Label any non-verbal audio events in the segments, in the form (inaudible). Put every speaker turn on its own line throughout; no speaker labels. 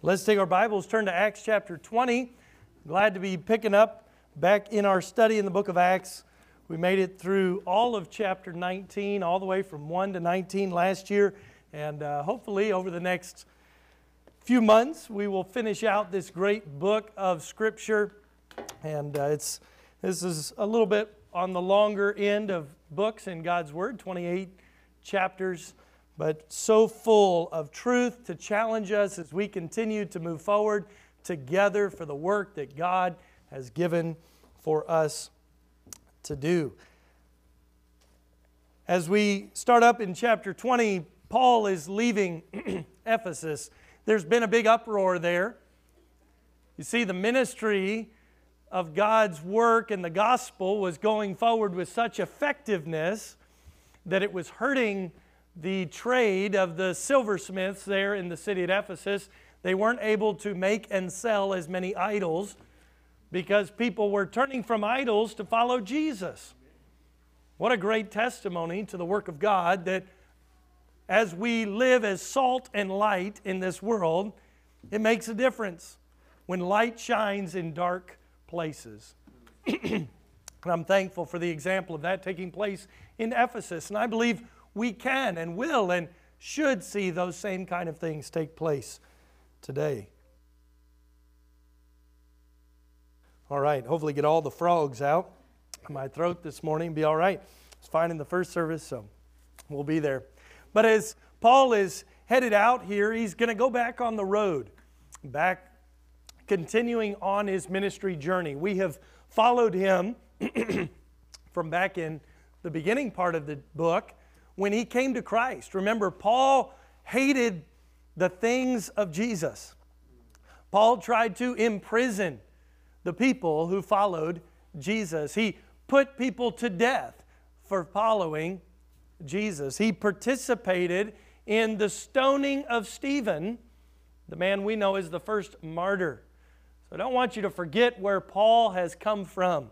Let's take our Bibles, turn to Acts chapter 20. Glad to be picking up back in our study in the book of Acts. We made it through all of chapter 19, all the way from 1 to 19 last year, and uh, hopefully over the next few months we will finish out this great book of Scripture. And uh, it's this is a little bit on the longer end of books in God's Word, 28 chapters but so full of truth to challenge us as we continue to move forward together for the work that God has given for us to do. As we start up in chapter 20, Paul is leaving (clears throat) Ephesus. There's been a big uproar there. You see, the ministry of God's work and the gospel was going forward with such effectiveness that it was hurting the trade of the silversmiths there in the city of Ephesus. They weren't able to make and sell as many idols because people were turning from idols to follow Jesus. What a great testimony to the work of God that as we live as salt and light in this world, it makes a difference when light shines in dark places. (clears throat) and I'm thankful for the example of that taking place in Ephesus. And I believe we can and will and should see those same kind of things take place today. All right, hopefully get all the frogs out. Of my throat this morning be all right. It's fine in the first service, so we'll be there. But as Paul is headed out here, he's going to go back on the road, back continuing on his ministry journey. We have followed him (clears throat) from back in the beginning part of the book when he came to Christ. Remember, Paul hated the things of Jesus. Paul tried to imprison the people who followed Jesus. He put people to death for following Jesus. He participated in the stoning of Stephen, the man we know as the first martyr. So I don't want you to forget where Paul has come from.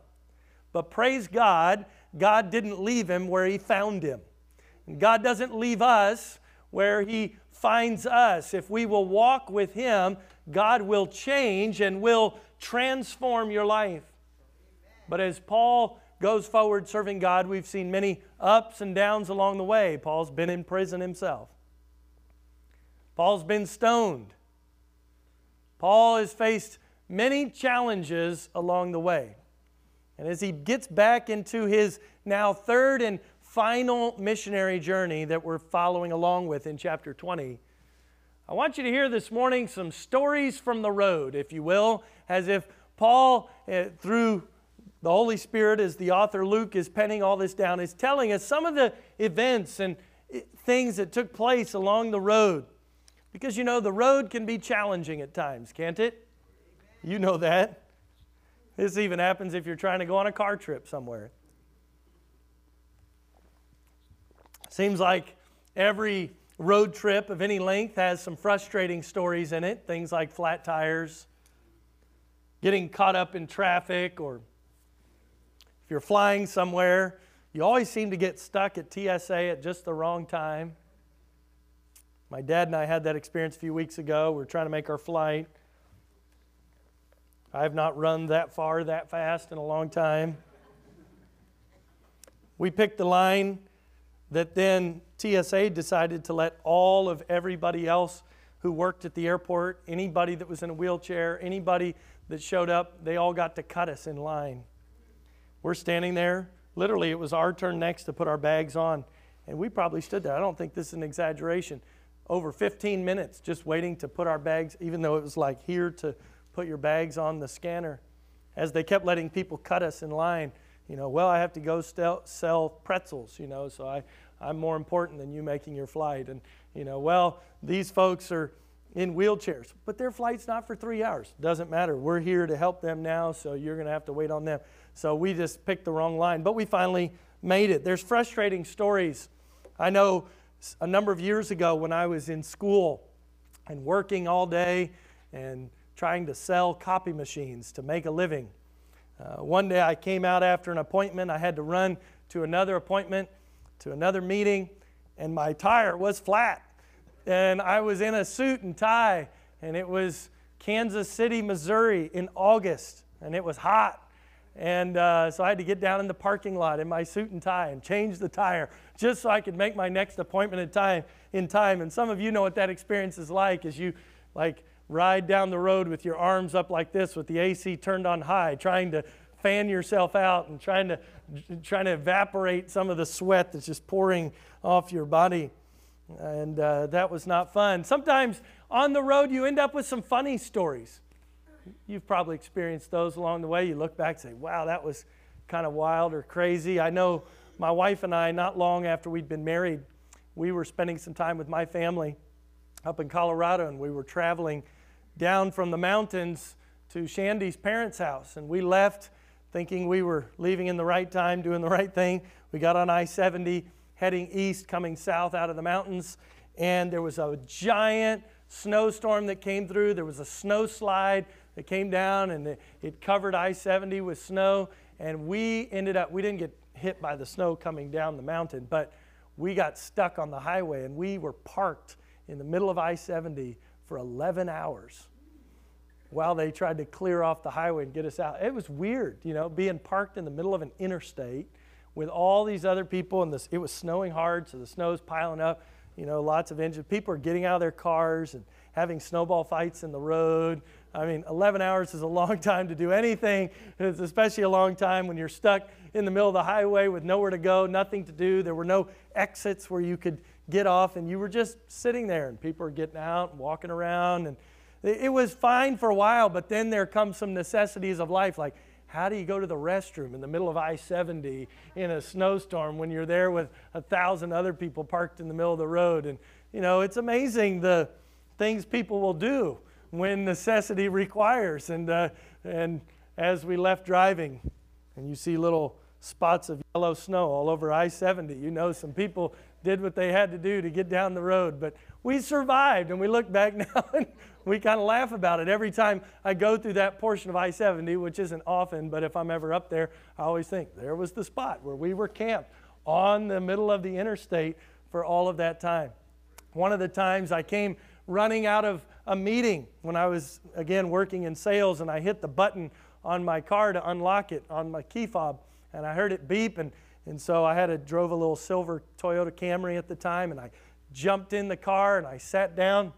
But praise God, God didn't leave him where he found him. God doesn't leave us where He finds us. If we will walk with Him, God will change and will transform your life. But as Paul goes forward serving God, we've seen many ups and downs along the way. Paul's been in prison himself, Paul's been stoned. Paul has faced many challenges along the way. And as he gets back into his now third and final missionary journey that we're following along with in chapter 20, I want you to hear this morning some stories from the road, if you will, as if Paul, uh, through the Holy Spirit, as the author Luke is penning all this down, is telling us some of the events and eh, things that took place along the road. Because you know, the road can be challenging at times, can't it? You know that. This even happens if you're trying to go on a car trip somewhere. Seems like every road trip of any length has some frustrating stories in it, things like flat tires, getting caught up in traffic, or if you're flying somewhere, you always seem to get stuck at TSA at just the wrong time. My dad and I had that experience a few weeks ago. We were trying to make our flight. I have not run that far that fast in a long time. We picked the line that then TSA decided to let all of everybody else who worked at the airport, anybody that was in a wheelchair, anybody that showed up, they all got to cut us in line. We're standing there. Literally, it was our turn next to put our bags on. And we probably stood there. I don't think this is an exaggeration. Over 15 minutes just waiting to put our bags, even though it was like here to put your bags on the scanner. As they kept letting people cut us in line, you know, well, I have to go sell pretzels, you know, so I, I'm more important than you making your flight. And, you know, well, these folks are in wheelchairs, but their flight's not for three hours. Doesn't matter. We're here to help them now, so you're going to have to wait on them. So we just picked the wrong line, but we finally made it. There's frustrating stories. I know a number of years ago when I was in school and working all day and trying to sell copy machines to make a living. Uh, one day I came out after an appointment. I had to run to another appointment, to another meeting, and my tire was flat. And I was in a suit and tie, and it was Kansas City, Missouri in August, and it was hot. And uh, so I had to get down in the parking lot in my suit and tie and change the tire just so I could make my next appointment in time. In time. And some of you know what that experience is like as you like ride down the road with your arms up like this with the AC turned on high, trying to fan yourself out and trying to trying to evaporate some of the sweat that's just pouring off your body. And uh, that was not fun. Sometimes on the road you end up with some funny stories. You've probably experienced those along the way. You look back and say, wow, that was kind of wild or crazy. I know my wife and I, not long after we'd been married, we were spending some time with my family up in Colorado, and we were traveling down from the mountains to Shandy's parents' house. And we left thinking we were leaving in the right time, doing the right thing. We got on I 70, heading east, coming south out of the mountains, and there was a giant snowstorm that came through. There was a snow slide that came down, and it, it covered I 70 with snow. And we ended up, we didn't get hit by the snow coming down the mountain, but we got stuck on the highway and we were parked in the middle of I 70 for 11 hours while they tried to clear off the highway and get us out. It was weird, you know, being parked in the middle of an interstate with all these other people, and this, it was snowing hard, so the snow's piling up. You know, lots of engines. People are getting out of their cars and having snowball fights in the road. I mean, 11 hours is a long (laughs) time to do anything. It's especially a long time when you're stuck in the middle of the highway with nowhere to go, nothing to do. There were no exits where you could get off, and you were just sitting there, and people are getting out and walking around. And it was fine for a while, but then there come some necessities of life, like how do you go to the restroom in the middle of I 70 in a snowstorm when you're there with a thousand other people parked in the middle of the road? And, you know, it's amazing the things people will do when necessity requires. And, uh, and as we left driving, and you see little spots of yellow snow all over I 70, you know some people did what they had to do to get down the road. But we survived, and we look back (laughs) now and we kind of laugh about it. Every time I go through that portion of I 70, which isn't often, but if I'm ever up there, I always think there was the spot where we were camped on the middle of the interstate for all of that time. One of the times I came running out of a meeting when I was, again, working in sales, and I hit the button on my car to unlock it on my key fob, and I heard it beep, and, and so I had a drove a little silver Toyota Camry at the time, and I jumped in the car and I sat down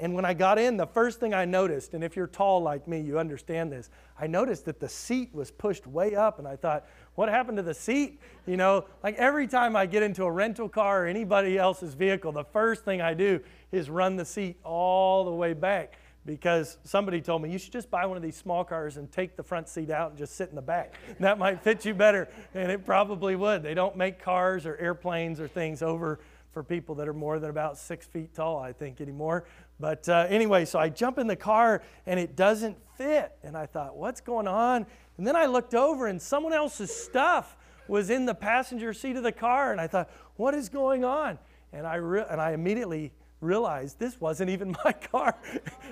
and when I got in, the first thing I noticed, and if you're tall like me, you understand this, I noticed that the seat was pushed way up, and I thought, what happened to the seat? You know, like every time I get into a rental car or anybody else's vehicle, the first thing I do is run the seat all the way back because somebody told me you should just buy one of these small cars and take the front seat out and just sit in the back. (laughs) That might fit you better, and it probably would. They don't make cars or airplanes or things over for people that are more than about six feet tall, I think, anymore. But uh, anyway, so I jump in the car and it doesn't fit. And I thought, what's going on? And then I looked over and someone else's stuff was in the passenger seat of the car. And I thought, what is going on? And I, re- and I immediately realized this wasn't even (laughs) my car.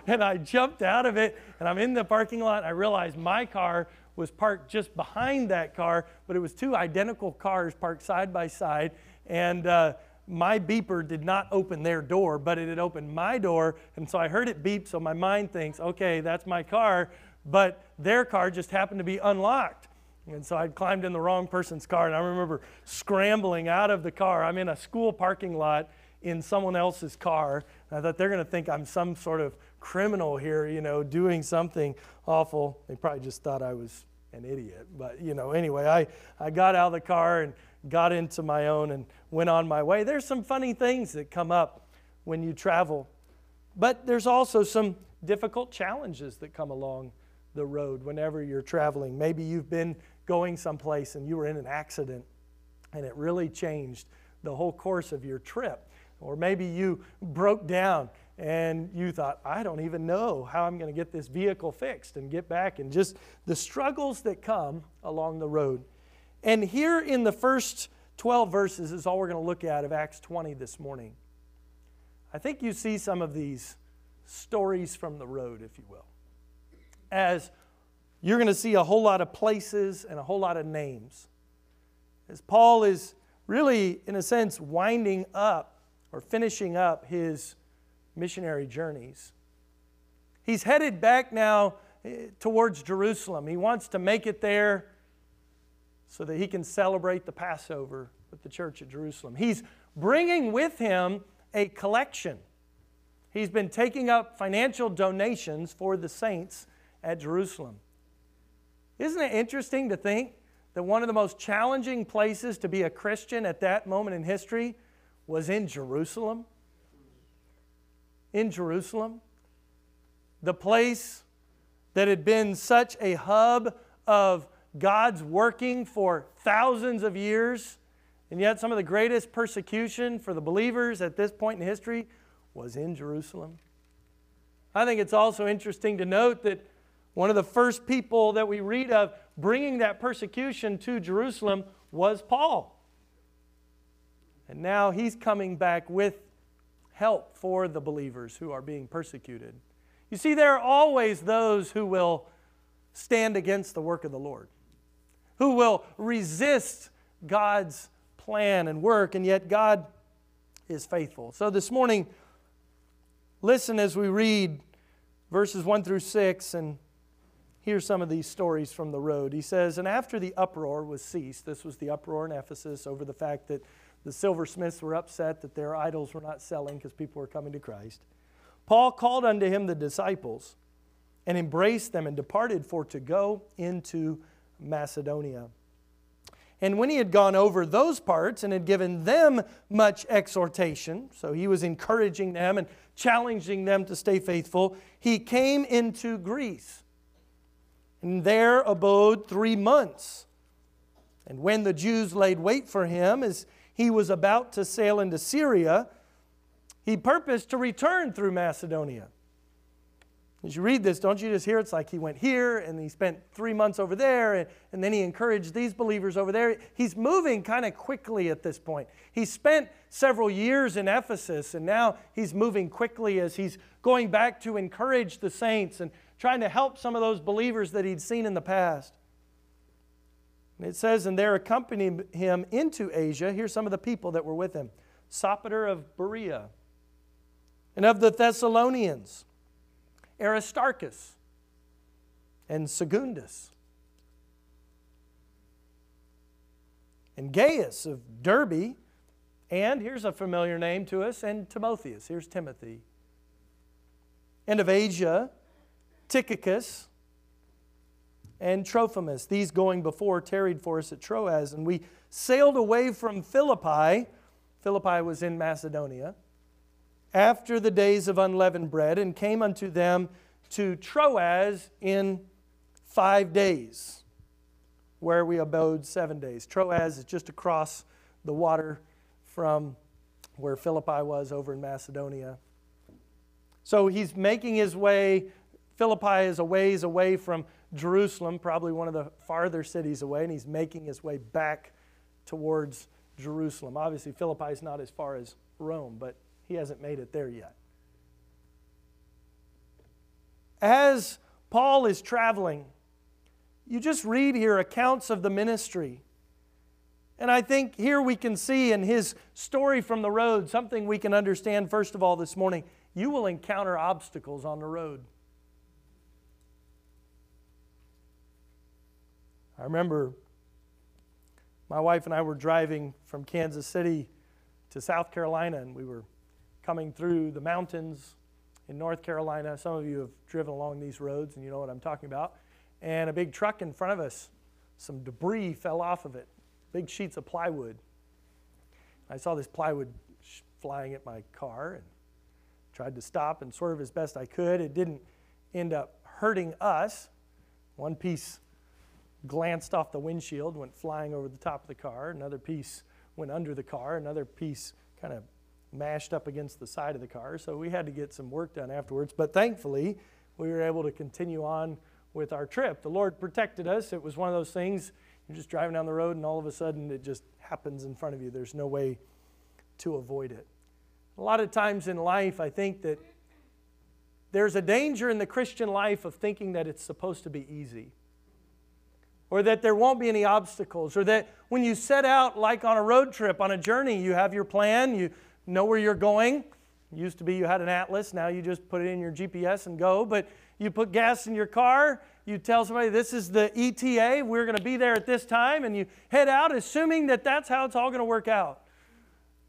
and I jumped out of it and I'm in the parking lot. I realized my car was parked just behind that car, but it was two identical cars parked side by side. And uh, my beeper did not open their door, but it had opened my door. And so I heard it beep. So my mind thinks, okay, that's my car. But their car just happened to be unlocked. And so I'd climbed in the wrong person's car. And I remember scrambling out of the car. I'm in a school parking lot in someone else's car. Uh, I thought they're going to think I'm some sort of criminal here, you know, doing something awful. They probably just thought I was an idiot. But, you know, anyway, I, I got out of the car and got into my own and went on my way. There's some funny things that come up when you travel, but there's also some difficult challenges that come along the road whenever you're traveling. Maybe you've been going someplace and you were in an accident and it really changed the whole course of your trip. Or maybe you broke down and you thought, I don't even know how I'm going to get this vehicle fixed and get back, and just the struggles that come along the road. And here in the first 12 verses is all we're going to look at of Acts 20 this morning. I think you see some of these stories from the road, if you will, as you're going to see a whole lot of places and a whole lot of names. As Paul is really, in a sense, winding up or finishing up his missionary journeys. he's headed back now eh, towards Jerusalem. He wants to make it there so that he can celebrate the Passover with the church at Jerusalem. He's bringing with him a collection. He's been taking up financial donations for the saints at Jerusalem. Isn't it interesting to think that one of the most challenging places to be a Christian at that moment in history was in Jerusalem? In Jerusalem. The place that had been such a hub of God's working for thousands of years, and yet some of the greatest persecution for the believers at this point in history was in Jerusalem. I think it's also interesting to note that one of the first people that we read of bringing that persecution to Jerusalem was Paul. And now he's coming back with help for the believers who are being persecuted. You see, there are always those who will stand against the work of the Lord, who will resist God's plan and work, and yet God is faithful. So this morning, listen as we read verses 1 through 6 and hear some of these stories from the road. He says, And after the uproar was ceased, this was the uproar in Ephesus over the fact that the silversmiths were upset that their idols were not selling because people were coming to Christ. Paul called unto him the disciples and embraced them and departed for to go into Macedonia. And when he had gone over those parts and had given them much exhortation, so he was encouraging them and challenging them to stay faithful, he came into Greece and there abode three months. And when the Jews laid wait for him as he was about to sail into Syria, he purposed to return through Macedonia. As you read this, don't you just hear it's like he went here and he spent three months over there and, and then he encouraged these believers over there. He's moving kind of quickly at this point. He spent several years in Ephesus and now he's moving quickly as he's going back to encourage the saints and trying to help some of those believers that he'd seen in the past. And it says, and there accompanied him into Asia. Here's some of the people that were with him Sopater of Berea, and of the Thessalonians, Aristarchus, and Secundus, and Gaius of Derbe, and here's a familiar name to us, and Timotheus. Here's Timothy. And of Asia, Tychicus and Trophimus. These going before tarried for us at Troas, and we sailed away from Philippi. Philippi was in Macedonia. After the days of unleavened bread, and came unto them to Troas in five days, where we abode seven days. Troas is just across the water from where Philippi was over in Macedonia. So he's making his way Philippi is a ways away from Jerusalem, probably one of the farther cities away, and he's making his way back towards Jerusalem. Obviously, Philippi is not as far as Rome, but he hasn't made it there yet. As Paul is traveling, you just read here accounts of the ministry. And I think here we can see in his story from the road something we can understand, first of all, this morning. You will encounter obstacles on the road. I remember my wife and I were driving from Kansas City to South Carolina, and we were coming through the mountains in North Carolina. Some of you have driven along these roads, and you know what I'm talking about. And a big truck in front of us, some debris fell off of it, big sheets of plywood. I saw this plywood flying at my car and tried to stop and swerve as best I could. It didn't end up hurting us. One piece glanced off the windshield, went flying over the top of the car. Another piece went under the car. Another piece kind of mashed up against the side of the car. So we had to get some work done afterwards. But thankfully, we were able to continue on with our trip. The Lord protected us. It was one of those things you're just driving down the road and all of a sudden it just happens in front of you. There's no way to avoid it. A lot of times in life, I think that there's a danger in the Christian life of thinking that it's supposed to be easy or that there won't be any obstacles, or that when you set out, like on a road trip, on a journey, you have your plan, you know where you're going, Used to be you had an atlas, now you just put it in your GPS and go. But you put gas in your car, you tell somebody this is the ETA, we're going to be there at this time, and you head out assuming that that's how it's all going to work out.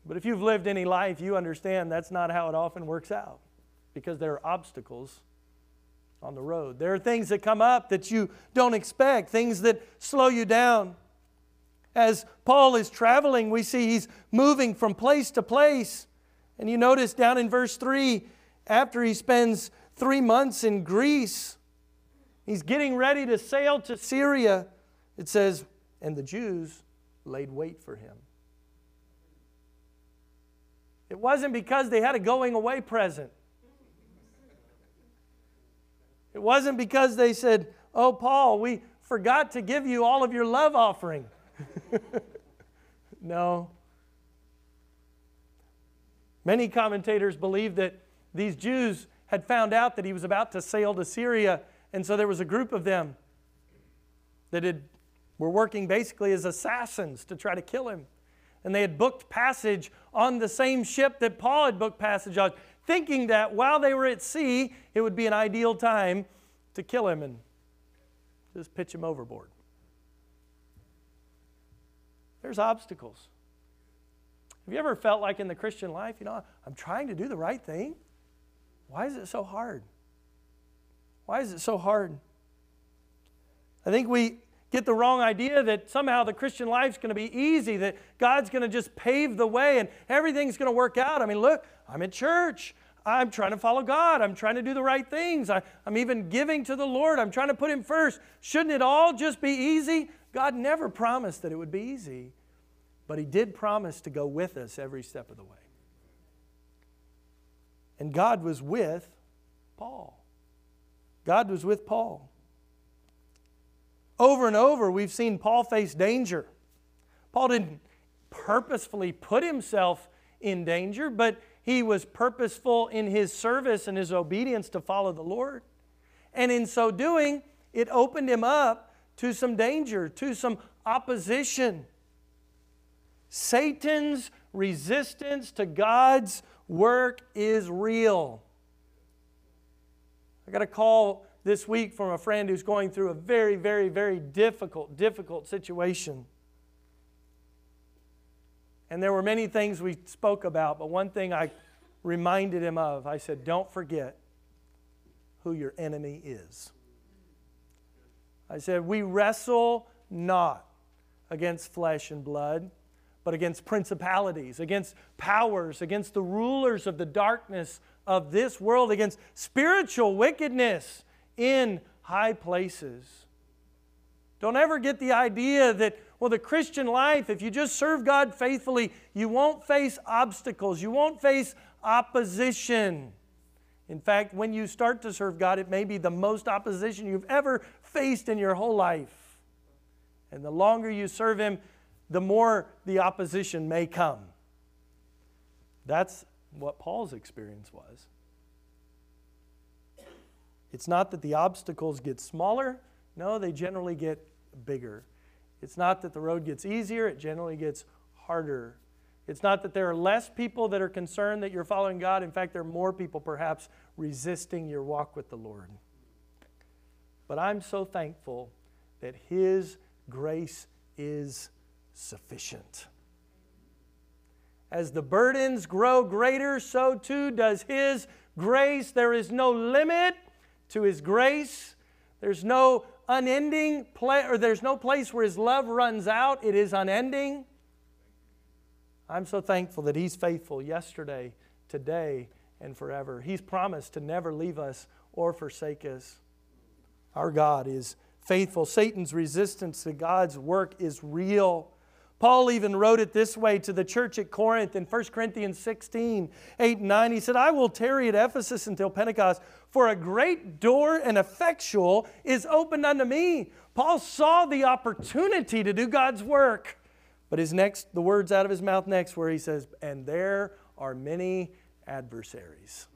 But if you've lived any life, you understand that's not how it often works out because there are obstacles on the road. There are things that come up that you don't expect, things that slow you down. As Paul is traveling, we see he's moving from place to place. And you notice down in verse 3, after he spends three months in Greece, he's getting ready to sail to Syria. It says, and the Jews laid wait for him. It wasn't because they had a going away present. It wasn't because they said, Oh, Paul, we forgot to give you all of your love offering. (laughs) no. Many commentators believe that these Jews had found out that he was about to sail to Syria, and so there was a group of them that had, were working basically as assassins to try to kill him. And they had booked passage on the same ship that Paul had booked passage on, thinking that while they were at sea, it would be an ideal time to kill him and just pitch him overboard. There's obstacles. Have you ever felt like in the Christian life, you know, I'm trying to do the right thing? Why is it so hard? Why is it so hard? I think we get the wrong idea that somehow the Christian life is going to be easy, that God's going to just pave the way and everything's going to work out. I mean, look, I'm at church. I'm trying to follow God. I'm trying to do the right things. I, am even giving to the Lord. I'm trying to put Him first. Shouldn't it all just be easy? God never promised that it would be easy, but He did promise to go with us every step of the way. And God was with Paul. God was with Paul. Over and over, we've seen Paul face danger. Paul didn't purposefully put himself in danger, but he was purposeful in his service and his obedience to follow the Lord. And in so doing, it opened him up to some danger, to some opposition. Satan's resistance to God's work is real. I got a call this week from a friend who's going through a very, very, very difficult, difficult situation. And there were many things we spoke about, but one thing I reminded him of I said, Don't forget who your enemy is. I said, We wrestle not against flesh and blood, but against principalities, against powers, against the rulers of the darkness of this world, against spiritual wickedness in high places. Don't ever get the idea that, well, the Christian life, if you just serve God faithfully, you won't face obstacles, you won't face opposition. In fact, when you start to serve God, it may be the most opposition you've ever faced in your whole life. And the longer you serve Him, the more the opposition may come. That's what Paul's experience was. It's not that the obstacles get smaller, no, they generally get bigger. It's not that the road gets easier, it generally gets harder. It's not that there are less people that are concerned that you're following God. In fact, there are more people perhaps resisting your walk with the Lord. But I'm so thankful that His grace is sufficient. As the burdens grow greater, so too does His grace. There is no limit to His grace. There's no unending place, or there's no place where His love runs out. It is unending. I'm so thankful that He's faithful yesterday, today, and forever. He's promised to never leave us or forsake us. Our God is faithful. Satan's resistance to God's work is real. Paul even wrote it this way to the church at Corinth in 1 Corinthians 16, 8 and 9. He said, I will tarry at Ephesus until Pentecost, for a great door and effectual is opened unto me. Paul saw the opportunity to do God's work. But his next, the words out of his mouth next, where he says, And there are many adversaries.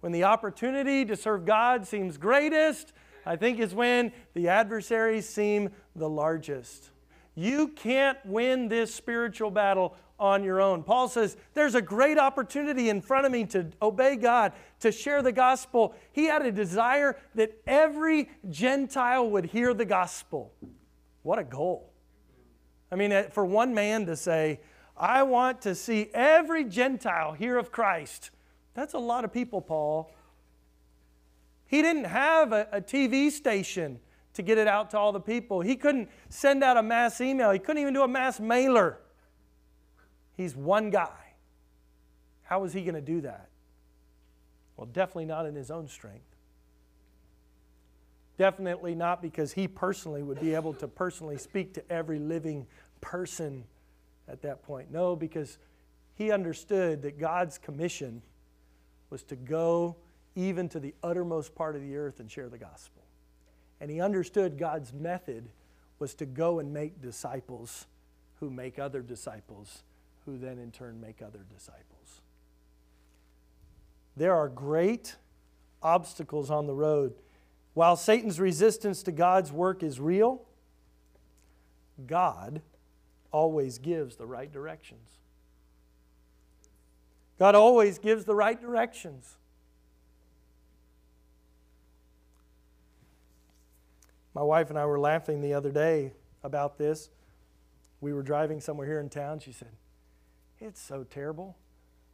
When the opportunity to serve God seems greatest, I think is when the adversaries seem the largest. You can't win this spiritual battle on your own. Paul says, There's a great opportunity in front of me to obey God, to share the gospel. He had a desire that every Gentile would hear the gospel. What a goal. I mean, uh, for one man to say, I want to see every Gentile hear of Christ, that's a lot of people, Paul. He didn't have a, a TV station to get it out to all the people. He couldn't send out a mass email. He couldn't even do a mass mailer. He's one guy. How was he going to do that? Well, definitely not in his own strength. Definitely not because he personally would be able to personally speak to every living person at that point. No, because he understood that God's commission was to go even to the uttermost part of the earth and share the gospel. And he understood God's method was to go and make disciples who make other disciples, who then in turn make other disciples. There are great obstacles on the road. While Satan's resistance to God's work is real, God always gives the right directions. God always gives the right directions. My wife and I were laughing the other day about this. We were driving somewhere here in town. She said, It's so terrible.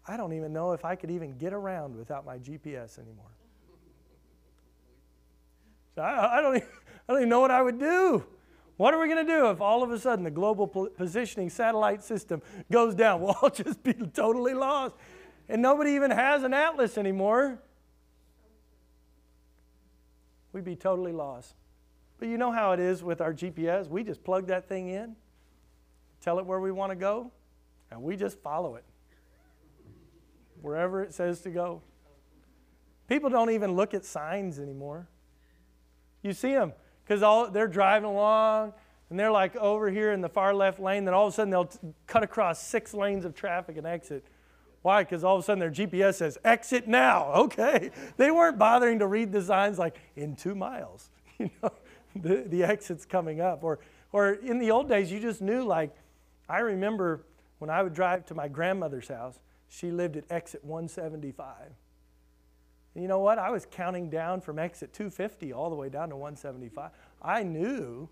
I don't even know if I could even get around without my GPS anymore. So I, I, don't even, I don't even know what I would do. What are we going to do if all of a sudden the global positioning satellite system goes down? (laughs) We'll all just be totally lost. And nobody even has an atlas anymore. We'd be totally lost. But you know how it is with our GPS. We just plug that thing in, tell it where we want to go, and we just follow it wherever it says to go. People don't even look at signs anymore. You see them because all they're driving along and they're like over here in the far left lane. Then all of a sudden they'll t- cut across six lanes of traffic and exit. Why? Because all of a sudden their GPS says exit now. (laughs) Okay, they weren't bothering to read the signs like in two miles. (laughs) You know, the, the exit's coming up. Or, or in the old days, you just knew, like, I remember when I would drive to my grandmother's house, she lived at exit 175. And you know what? I was counting down from exit 250 all the way down to 175. I knew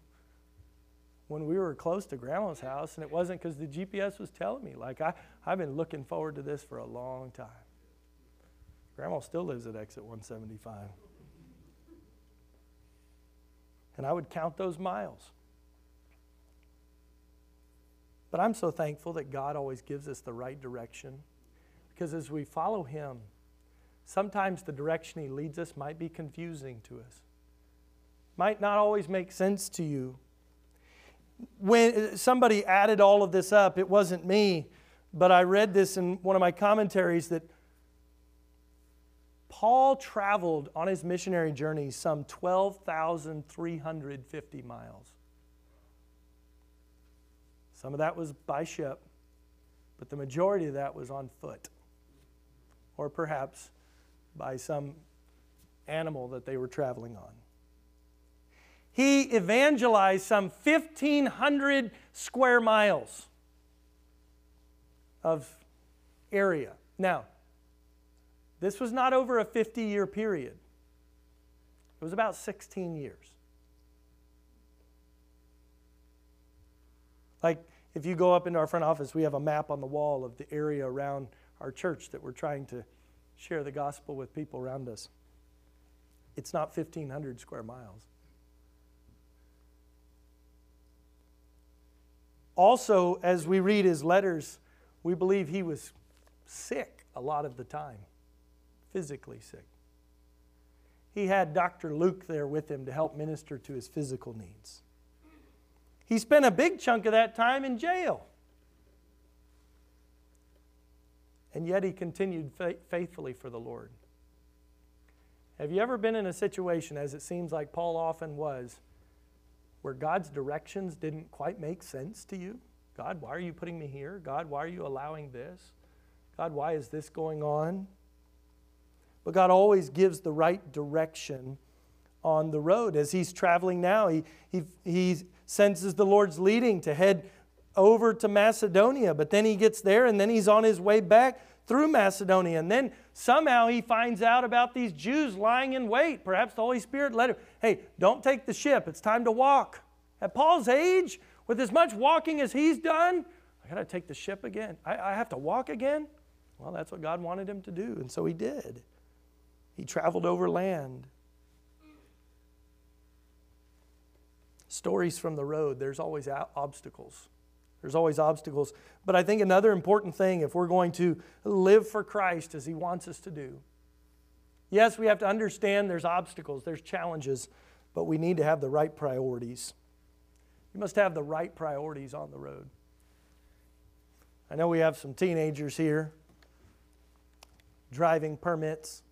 when we were close to grandma's house, and it wasn't because the GPS was telling me. Like, I, I've been looking forward to this for a long time. Grandma still lives at exit 175 and I would count those miles. But I'm so thankful that God always gives us the right direction because as we follow Him, sometimes the direction He leads us might be confusing to us, might not always make sense to you. When uh, somebody added all of this up, it wasn't me, but I read this in one of my commentaries that Paul traveled on his missionary journey some 12,350 miles. Some of that was by ship, but the majority of that was on foot, or perhaps by some animal that they were traveling on. He evangelized some 1,500 square miles of area. Now, this was not over a 50 year period, it was about 16 years. Like, if you go up into our front office, we have a map on the wall of the area around our church that we're trying to share the gospel with people around us. It's not 1,500 square miles. Also, as we read his letters, we believe he was sick a lot of the time physically sick. He had Dr. Luke there with him to help minister to his physical needs. He spent a big chunk of that time in jail. And yet he continued faithfully for the Lord. Have you ever been in a situation, as it seems like Paul often was, where God's directions didn't quite make sense to you? God, why are you putting me here? God, why are you allowing this? God, why is this going on? But God always gives the right direction on the road. As he's traveling now, he, he, he senses the Lord's leading to head over to Macedonia, but then he gets there and then he's on his way back through Macedonia. And then somehow he finds out about these Jews lying in wait. Perhaps the Holy Spirit led him, hey, don't take the ship, it's time to walk. At Paul's age, with as much walking as he's done, I got to take the ship again. I, I have to walk again? Well, that's what God wanted him to do, and so he did. He traveled over land. Stories from the road, there's always obstacles. There's always obstacles. But I think another important thing, if we're going to live for Christ as He wants us to do, yes, we have to understand there's obstacles, there's challenges, but we need to have the right priorities. You must have the right priorities on the road. I know we have some teenagers here, driving permits,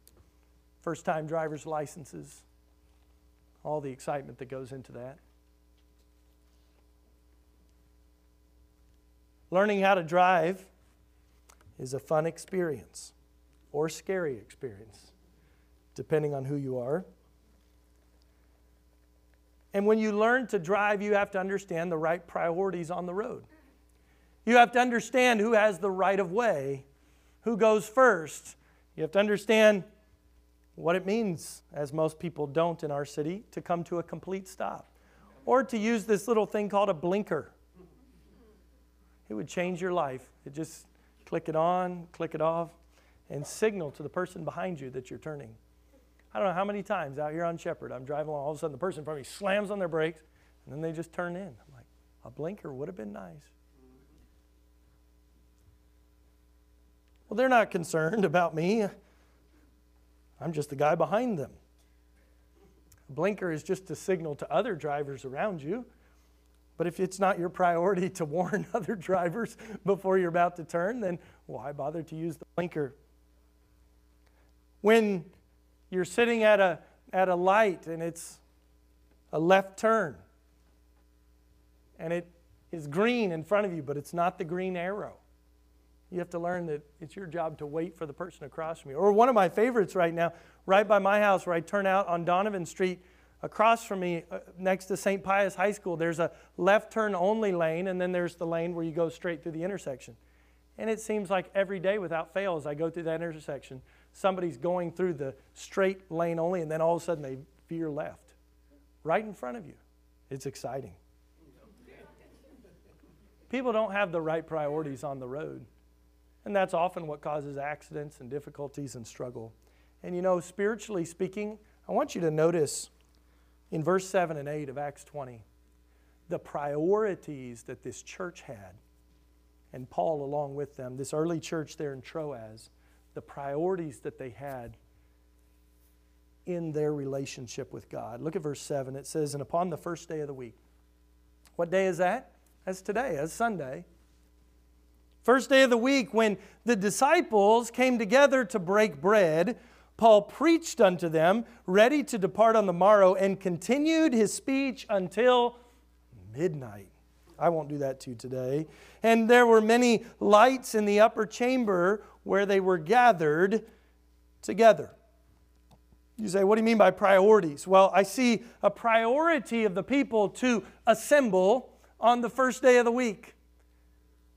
first time driver's licenses, all the excitement that goes into that. Learning how to drive is a fun experience or scary experience, depending on who you are. And when you learn to drive, you have to understand the right priorities on the road. You have to understand who has the right of way, who goes first. You have to understand what it means, as most people don't in our city, to come to a complete stop or to use this little thing called a blinker. It would change your life. It just click it on, click it off, and signal to the person behind you that you're turning. I don't know how many times out here on Shepherd, I'm driving along, all of a sudden the person in front of me slams on their brakes, and then they just turn in. I'm like, a blinker would have been nice. Well, they're not concerned (laughs) about me. I'm just the guy behind them. A blinker is just a signal to other drivers around you but if it's not your priority to warn (laughs) other drivers before you're about to turn, then why bother to use the blinker? When you're sitting at a, at a light and it's a left turn and it is green in front of you, but it's not the green arrow. You have to learn that it's your job to wait for the person across from you. Or one of my favorites right now, right by my house where I turn out on Donovan Street, across from me, uh, next to St. Pius High School, there's a left turn only lane, and then there's the lane where you go straight through the intersection. And it seems like every day without fail, as I go through that intersection, somebody's going through the straight lane only, and then all of a sudden they veer left right in front of you. It's exciting. People don't have the right priorities on the road. And that's often what causes accidents and difficulties and struggle. And you know, spiritually speaking, I want you to notice in verse 7 and 8 of Acts 20, the priorities that this church had, and Paul along with them, this early church there in Troas, the priorities that they had in their relationship with God. Look at verse 7. It says, And upon the first day of the week. What day is that? That's today, that's Sunday. First day of the week, when the disciples came together to break bread, Paul preached unto them, ready to depart on the morrow, and continued his speech until midnight. I won't do that to you today. And there were many lights in the upper chamber where they were gathered together. You say, what do you mean by priorities? Well, I see a priority of the people to assemble on the first day of the week.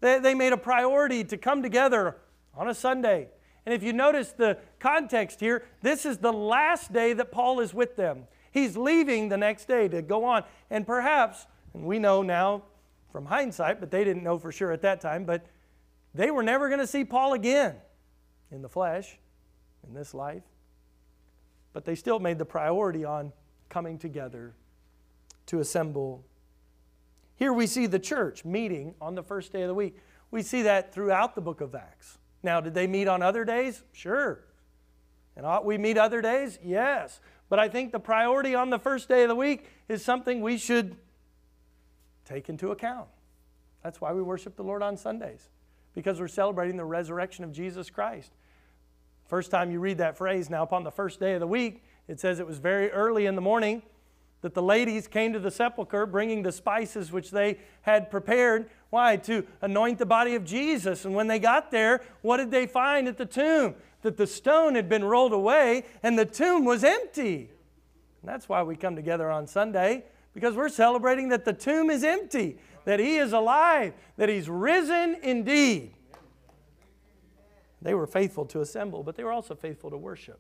They, they made a priority to come together on a Sunday and if you notice the context here, this is the last day that Paul is with them. He's leaving the next day to go on. And perhaps, and we know now from hindsight, but they didn't know for sure at that time, but they were never going to see Paul again in the flesh, in this life. But they still made the priority on coming together to assemble. Here we see the church meeting on the first day of the week. We see that throughout the book of Acts. Now, did they meet on other days? Sure. And ought we meet other days? Yes. But I think the priority on the first day of the week is something we should take into account. That's why we worship the Lord on Sundays, because we're celebrating the resurrection of Jesus Christ. First time you read that phrase, now upon the first day of the week, it says it was very early in the morning that the ladies came to the sepulchre bringing the spices which they had prepared. Why? To anoint the body of Jesus. And when they got there, what did they find at the tomb? That the stone had been rolled away and the tomb was empty. And that's why we come together on Sunday, because we're celebrating that the tomb is empty, that He is alive, that He's risen indeed. They were faithful to assemble, but they were also faithful to worship.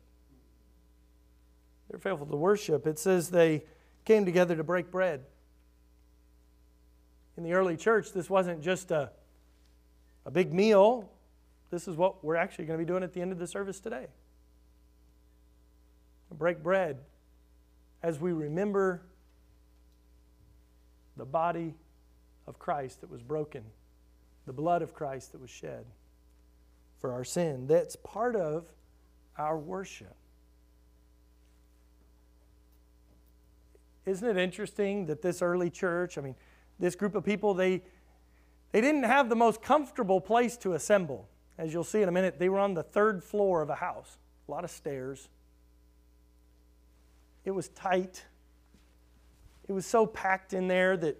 They're faithful to worship. It says they came together to break bread. In the early church, this wasn't just a, a big meal. This is what we're actually going to be doing at the end of the service today. Break bread as we remember the body of Christ that was broken, the blood of Christ that was shed for our sin. That's part of our worship. Isn't it interesting that this early church, I mean, this group of people, they, they didn't have the most comfortable place to assemble. As you'll see in a minute, they were on the third floor of a house, a lot of stairs. It was tight. It was so packed in there that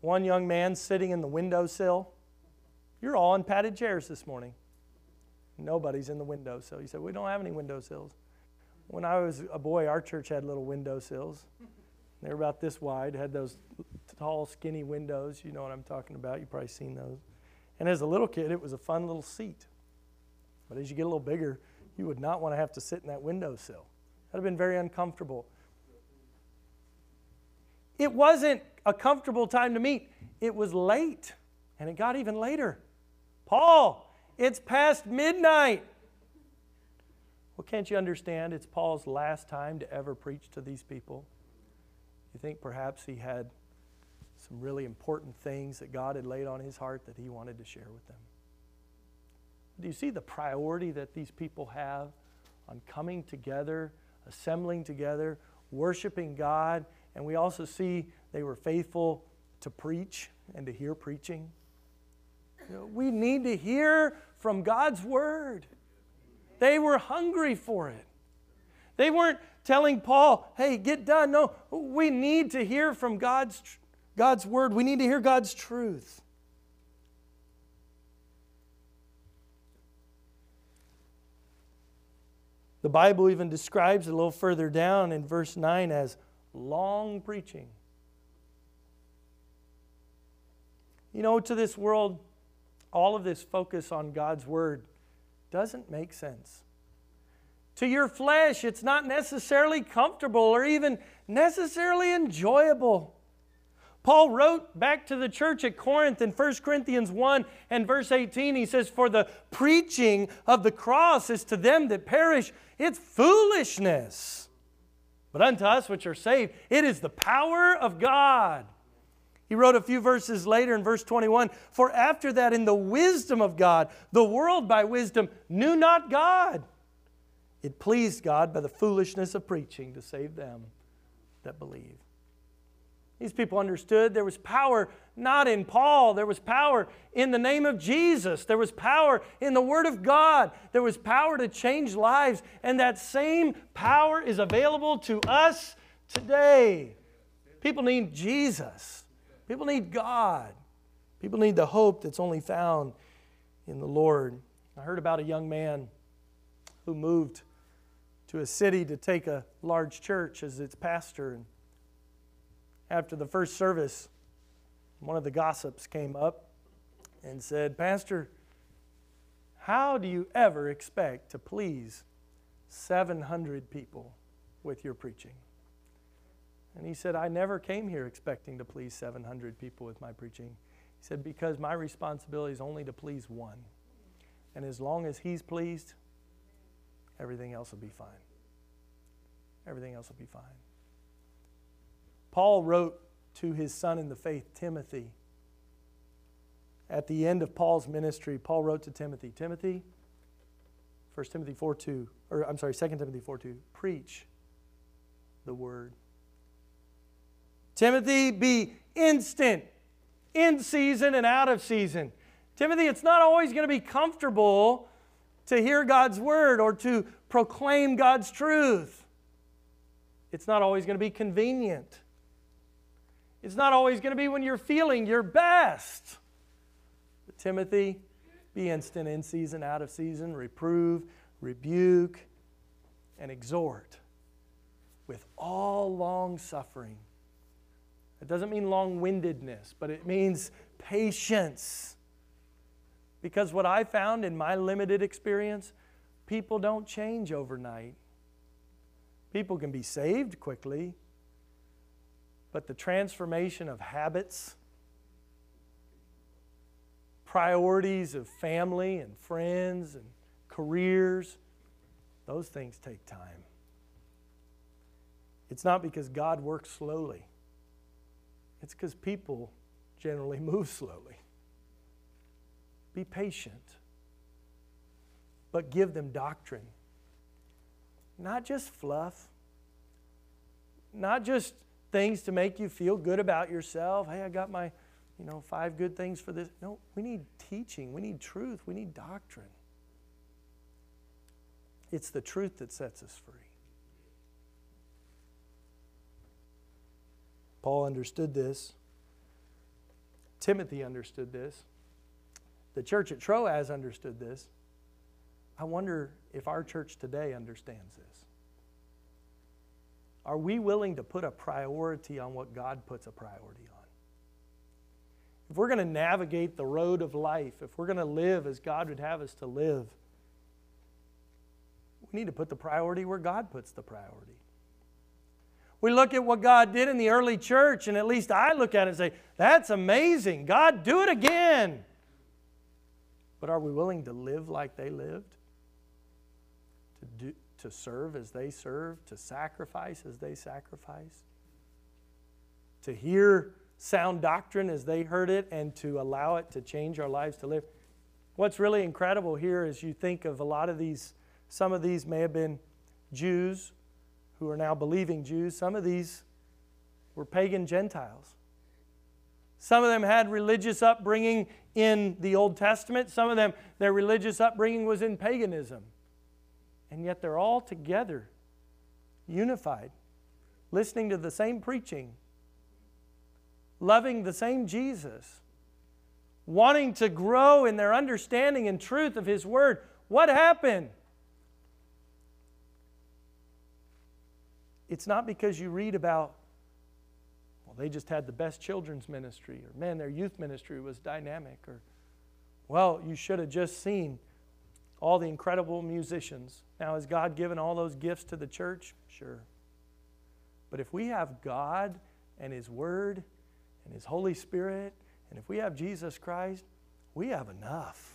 one young man sitting in the windowsill, you're all in padded chairs this morning. Nobody's in the windowsill. You said, We don't have any windowsills. When I was a boy, our church had little windowsills. They were about this wide, had those tall, skinny windows. You know what I'm talking about. You've probably seen those. And as a little kid, it was a fun little seat. But as you get a little bigger, you would not want to have to sit in that windowsill. That would have been very uncomfortable. It wasn't a comfortable time to meet, it was late, and it got even later. Paul, it's past midnight. Well, can't you understand? It's Paul's last time to ever preach to these people. You think perhaps he had some really important things that God had laid on his heart that he wanted to share with them. Do you see the priority that these people have on coming together, assembling together, worshiping God? And we also see they were faithful to preach and to hear preaching. You know, we need to hear from God's word. They were hungry for it. They weren't telling Paul, hey, get done. No, we need to hear from God's, God's word. We need to hear God's truth. The Bible even describes it a little further down in verse 9 as long preaching. You know, to this world, all of this focus on God's Word doesn't make sense. To your flesh, it's not necessarily comfortable or even necessarily enjoyable. Paul wrote back to the church at Corinth in 1 Corinthians 1 and verse 18, he says, For the preaching of the cross is to them that perish, it's foolishness. But unto us which are saved, it is the power of God. He wrote a few verses later in verse 21 For after that, in the wisdom of God, the world by wisdom knew not God. It pleased God by the foolishness of preaching to save them that believe. These people understood there was power not in Paul, there was power in the name of Jesus, there was power in the Word of God, there was power to change lives, and that same power is available to us today. People need Jesus. People need God. People need the hope that's only found in the Lord. I heard about a young man who moved to a city to take a large church as its pastor. And after the first service, one of the gossips came up and said, Pastor, how do you ever expect to please 700 people with your preaching? And he said, I never came here expecting to please 700 people with my preaching. He said, because my responsibility is only to please one. And as long as he's pleased, everything else will be fine. Everything else will be fine. Paul wrote to his son in the faith, Timothy. At the end of Paul's ministry, Paul wrote to Timothy, Timothy, 1 Timothy 4 2, or I'm sorry, 2 Timothy 4 2, preach the word. Timothy, be instant, in season and out of season. Timothy, it's not always going to be comfortable to hear God's word or to proclaim God's truth. It's not always going to be convenient. It's not always going to be when you're feeling your best. But Timothy, be instant in season, out of season, reprove, rebuke, and exhort with all long suffering It doesn't mean long windedness, but it means patience. Because what I found in my limited experience, people don't change overnight. People can be saved quickly, but the transformation of habits, priorities of family and friends and careers, those things take time. It's not because God works slowly, it's because people generally (laughs) move slowly. Be patient, but give them doctrine. Not just fluff, not just things to make you feel good about yourself. Hey, I got my, you know, five good things for this. No, we need teaching, we need truth, we need doctrine. It's the truth that sets us free. Paul understood this. Timothy understood this. The church at Troas understood this. I wonder if our church today understands this. Are we willing to put a priority on what God puts a priority on? If we're going to navigate the road of life, if we're going to live as God would have us to live, we need to put the priority where God puts the priority. We look at what God did in the early church, and at least I look at it and say, that's amazing. God, do it again. But are we willing to live like they lived? To, do, to serve as they served? To sacrifice as they sacrificed? To hear sound doctrine as they heard it and to allow it to change our lives to live? What's really incredible here is you think of a lot of these, some of these may have been Jews who are now believing Jews. Some of these were pagan Gentiles. Some of them had religious upbringing in the Old Testament. Some of them, their religious upbringing was in paganism. And yet they're all together, unified, listening to the same preaching, loving the same Jesus, wanting to grow in their understanding and truth of His Word. What happened? It's not because you read about, well, they just had the best children's ministry, or man, their youth ministry was dynamic, or, well, you should have just seen all the incredible musicians. Now, has God given all those gifts to the church? Sure. But if we have God and His Word and His Holy Spirit, and if we have Jesus Christ, we have enough.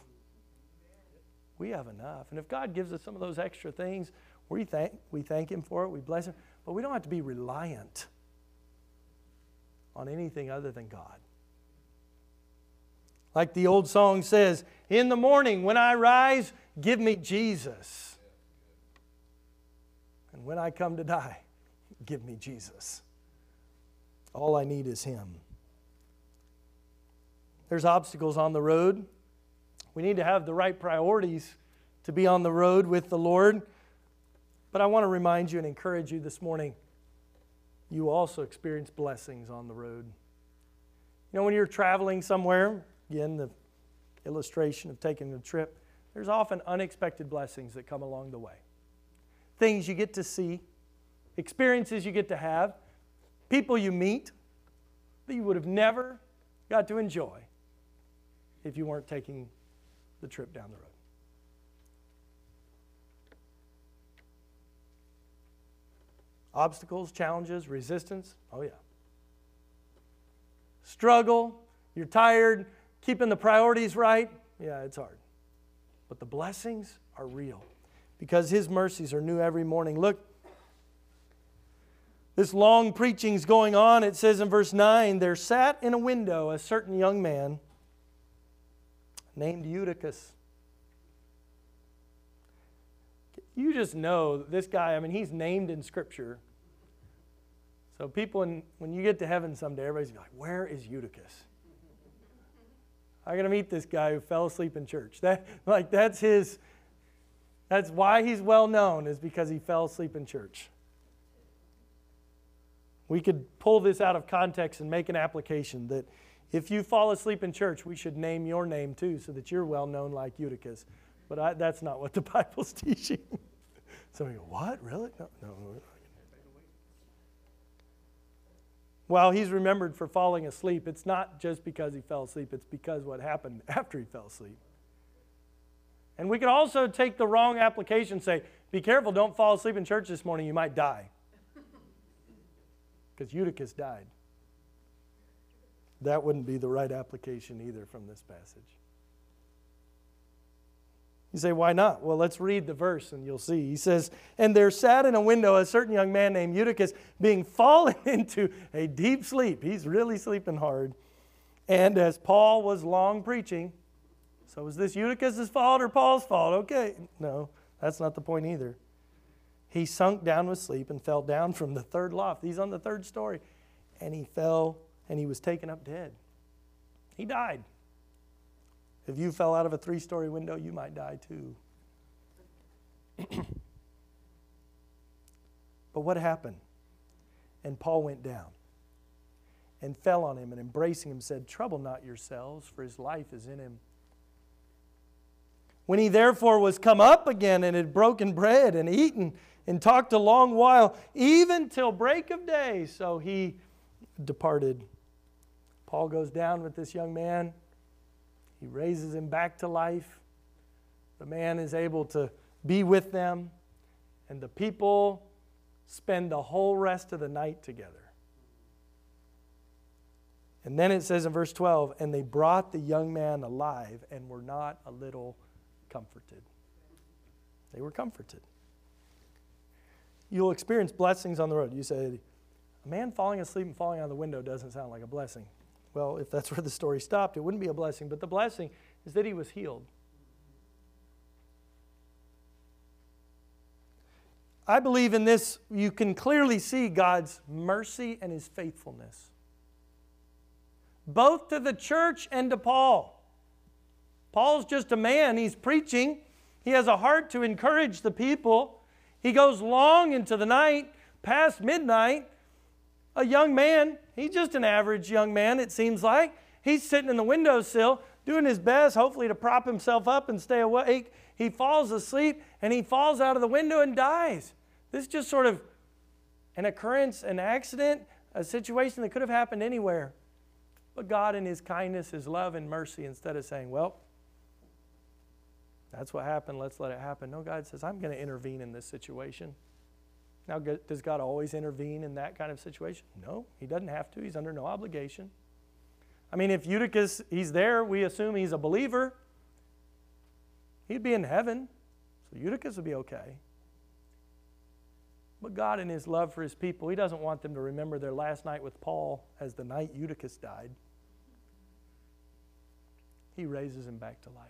We have enough. And if God gives us some of those extra things, we thank, we thank Him for it, we bless Him. But we don't have to be reliant on anything other than God. Like the old song says, In the morning when I rise, give me Jesus. And when I come to die, give me Jesus. All I need is Him. There's obstacles on the road. We need to have the right priorities to be on the road with the Lord. But I want to remind you and encourage you this morning you also experience blessings on the road. You know, when you're traveling somewhere, again, the illustration of taking a trip, there's often unexpected blessings that come along the way. Things you get to see, experiences you get to have, people you meet that you would have never got to enjoy if you weren't taking the trip down the road. Obstacles, challenges, resistance? Oh, yeah. Struggle, you're tired, keeping the priorities right? Yeah, it's hard. But the blessings are real because His mercies are new every morning. Look, this long preaching's going on. It says in verse 9 there sat in a window a certain young man named Eutychus. You just know this guy, I mean, he's named in Scripture so people, in, when you get to heaven someday, everybody's gonna be like, where is Eutychus? I'm to meet this guy who fell asleep in church. (laughs) That, like, that's his, that's why he's well known, is because he fell asleep in church. We could pull this out of context and make an application that if you fall asleep in church, we should name your name too so that you're well known like Eutychus. But I, that's not what the (laughs) Bible's teaching. Some of you go, what? Really? No, no, While he's remembered for falling asleep, it's not just because he fell asleep, it's because what happened (laughs) after he fell asleep. And we could also take the wrong application, say, be careful, don't fall asleep in church this morning, you might die. (laughs) Because Eutychus died. That wouldn't be the right application either from this passage. You say, why not? Well, let's read the verse and you'll see. He says, And there sat in a window a certain young man named Eutychus, being (laughs) fallen into a deep sleep. He's really sleeping hard. And as Paul was long preaching, so was this Eutychus' fault or Paul's fault? Okay. No, that's not the point either. He sunk down with sleep and fell down from the third loft. He's on the third story. And he fell and he was taken up dead. He died. If you fell out of a three story window, you might die too. (clears throat) but what happened? And Paul went down and fell on him and embracing him said, Trouble not yourselves, for his life is in him. When he therefore was come up again and had broken bread and eaten and talked a long while, even till break of day, so he departed. Paul goes down with this young man. He raises him back to life. The man is able to be with them, and the people spend the whole rest of the night together. And then it says in verse 12, and they brought the young man alive and were not a little comforted. They were comforted. You'll experience blessings on the road. You say, a man falling asleep and falling out of the window doesn't sound like a blessing. Well, if that's (laughs) where the story stopped, it wouldn't be a blessing. But the blessing is that he was healed. I believe in this, you can clearly see God's mercy and his faithfulness, both to the church and to Paul. Paul's just a man, he's preaching, he has a heart to encourage the people. He goes long into the night, past midnight. A young man, he's just an average young man, it seems like. He's sitting in the windowsill doing his best, hopefully, to prop himself up and stay awake. He falls asleep and he falls out of the window and dies. This is just sort of an occurrence, an accident, a situation that could have happened anywhere. But God, in His kindness, His love, and mercy, instead of saying, Well, that's what happened, let's let it happen. No, God says, I'm going to intervene in this situation. Now, does God always intervene in that kind of situation? No, He doesn't have to. He's under no obligation. I mean, if Eutychus, he's there, we assume he's a believer. He'd be in heaven, so Eutychus would be okay. But God, in His love for His people, He doesn't want them to remember their last night with Paul as the night Eutychus died. He raises him back to life.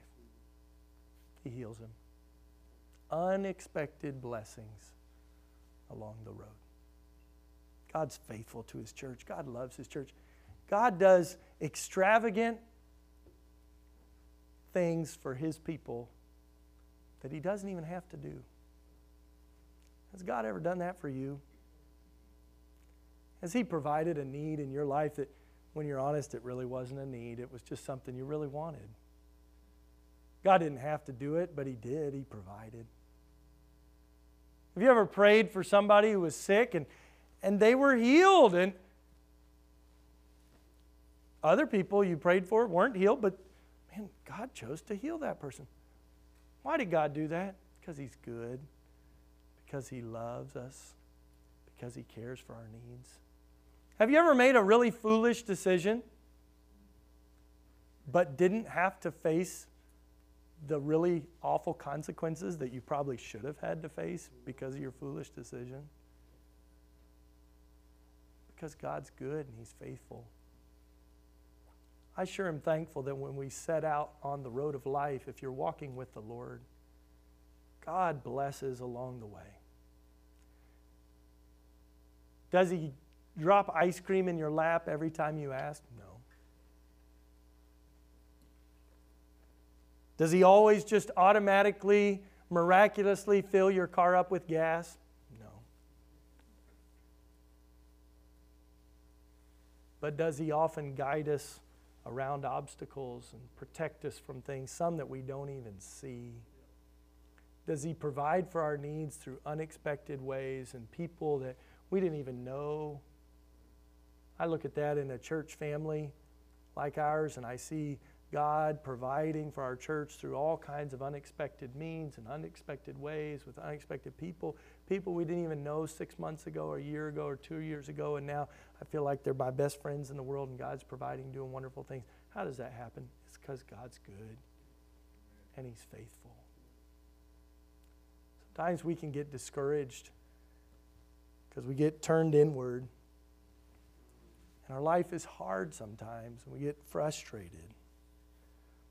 He heals him. Unexpected blessings along the road. God's faithful to his church. God loves his church. God does extravagant things for his people that he doesn't even have to do. Has God ever done that for you? Has he provided a need in your life that, when you're honest, it really wasn't a need? It was just something you really wanted. God didn't have to do it, but He did. He provided. Have you ever prayed for somebody who was sick and, and they were healed? And other people you prayed for weren't healed, but man, God chose to heal that person. Why did God do that? Because He's good, because He loves us, because He cares for our needs. Have you ever made a really foolish decision but didn't have to face the really awful consequences that you probably should have had to face because of your foolish decision? Because God's good and He's faithful. I sure am thankful that when we set out on the road of life, if you're walking with the Lord, God blesses along the way. Does He drop ice cream in your lap every time you ask? No. Does he always just automatically, miraculously fill your car up with gas? No. But does he often guide us around obstacles and protect us from things, some that we don't even see? Does he provide for our needs through unexpected ways and people that we didn't even know I look at that in a church family like ours, and I see God providing for our church through all kinds of unexpected means and unexpected ways with unexpected people. People we didn't even know six months ago, or a year ago, or two years ago, and now I feel like they're my best friends in the world, and God's providing, doing wonderful things. How does that happen? It's because God's good and He's faithful. Sometimes we can get discouraged because we get turned inward. And our life is hard sometimes, and we get frustrated.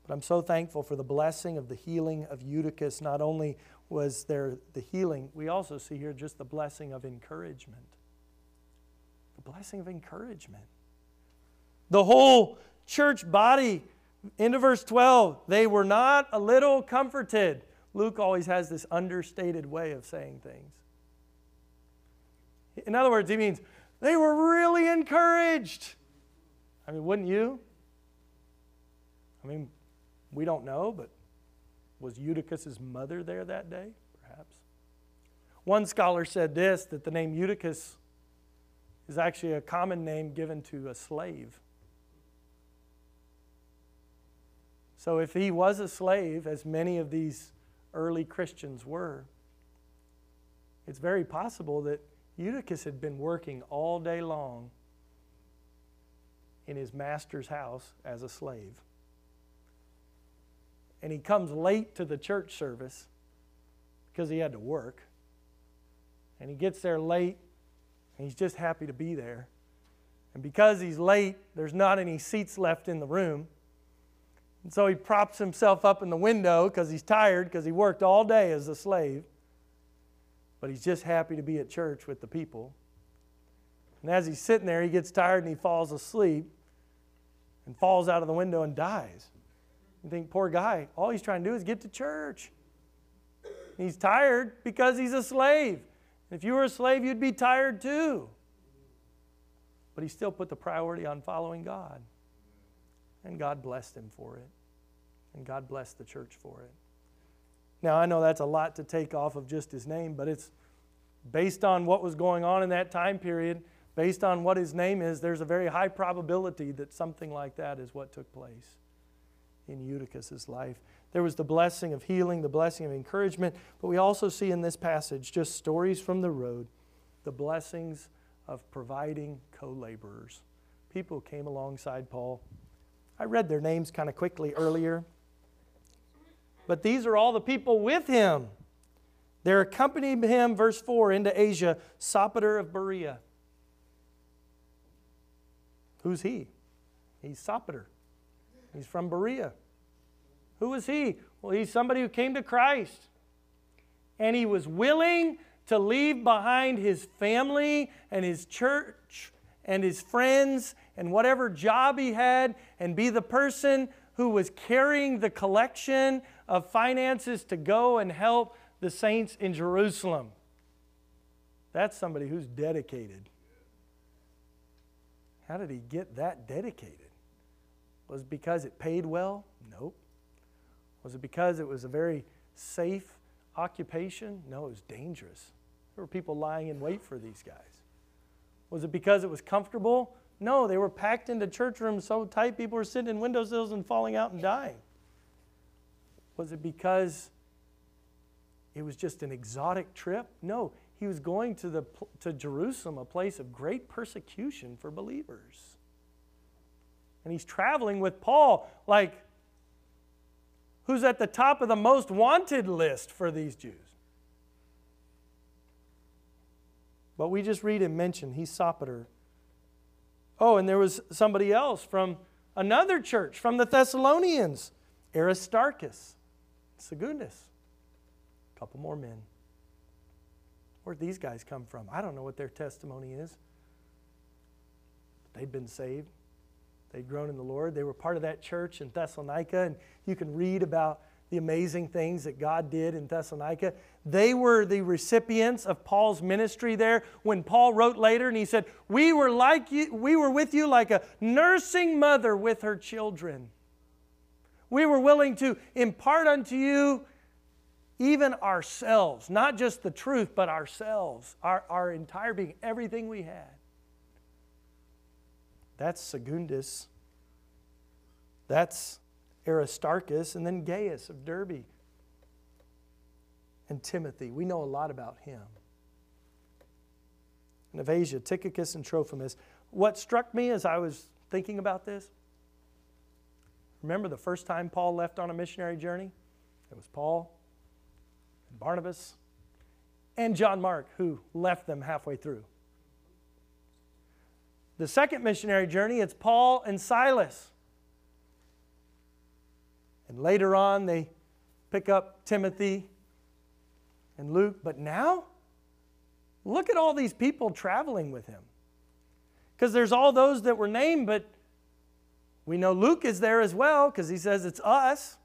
But I'm so thankful for the blessing of the healing of Eutychus. Not only was there the healing, we also see here just the blessing of encouragement. The blessing of encouragement. The whole church body, into verse 12, they were not a little comforted. Luke always has this understated way of saying things. In other words, he means they were really encouraged. I mean, wouldn't you? I mean, we don't know, but was Eutychus' mother there that day? Perhaps. One scholar said this that the name Eutychus is actually a common name given to a slave. So if he was a slave, as many of these early Christians were, it's very possible that Eutychus had been working all day long in his master's house as a slave and he comes late to the church service because he had to work. And he gets there late, and he's just happy to be there. And because he's late, there's not any seats left in the room. And so he props himself up in the window because he's tired because he worked all day as a slave. But he's just happy to be at church with the people. And as he's sitting there, he gets tired and he falls asleep and falls out of the window and dies. You think, poor guy, all he's trying to do is get to church. He's tired because he's a slave. If you were a slave, you'd be tired too. But he still put the priority on following God. And God blessed him for it. And God blessed the church for it. Now, I know that's a lot to take off of just his name, but it's based on what was going on in that time period, based on what his name is, there's a very high probability that something like that is what took place in Eutychus' life. There was the blessing of healing, the blessing of encouragement, but we also see in this passage just stories from the road, the blessings of providing co laborers. People came alongside Paul. I read their names kind of quickly earlier, but these are all the people with him. There accompanied him, verse 4, into Asia, Sopater of Berea. Who's he? He's Sopater. He's from Berea. Who was he? Well, he's somebody who came to Christ. And he was willing to leave behind his family and his church and his friends and whatever job he had and be the person who was carrying the collection of finances to go and help the saints in Jerusalem. That's somebody who's dedicated. How did he get that dedicated? Was it because it paid well? Nope. Was it because it was a very safe occupation? No, it was dangerous. There were people lying in wait for these guys. Was it because it was comfortable? No, they were packed into church rooms so tight people were sitting in windowsills and falling out and dying. Was it because it was just an exotic trip? No, he was going to, the, to Jerusalem, a place of great persecution for believers and he's traveling with Paul, like, who's at the top of the most wanted list for these Jews. But we just read him mention he's Sopater. Oh, and there was somebody else from another church, from the Thessalonians, Aristarchus, Secundus. A couple more men. Where'd these guys come from? I don't know what their testimony is. They'd been saved. They'd grown in the Lord. They were part of that church in Thessalonica, and you can read about the amazing things that God did in Thessalonica. They were the recipients of Paul's ministry there when Paul wrote later and he said, "We were like you, we were with you like a nursing mother with her children. We were willing to impart unto you even ourselves, not just the truth, but ourselves, our, our entire being, everything we had. That's Secundus. That's Aristarchus, and then Gaius of Derbe. And Timothy. We know a lot about him. And of Asia, Tychicus and Trophimus. What struck me as I was thinking about this, remember the first time Paul left on a missionary journey? It was Paul and Barnabas and John Mark who left them halfway through. The second missionary journey, it's Paul and Silas. And later on, they pick up Timothy and Luke. But now, look at all these people traveling with him. Because there's all those that were named, but we know Luke is there as well because he says it's us.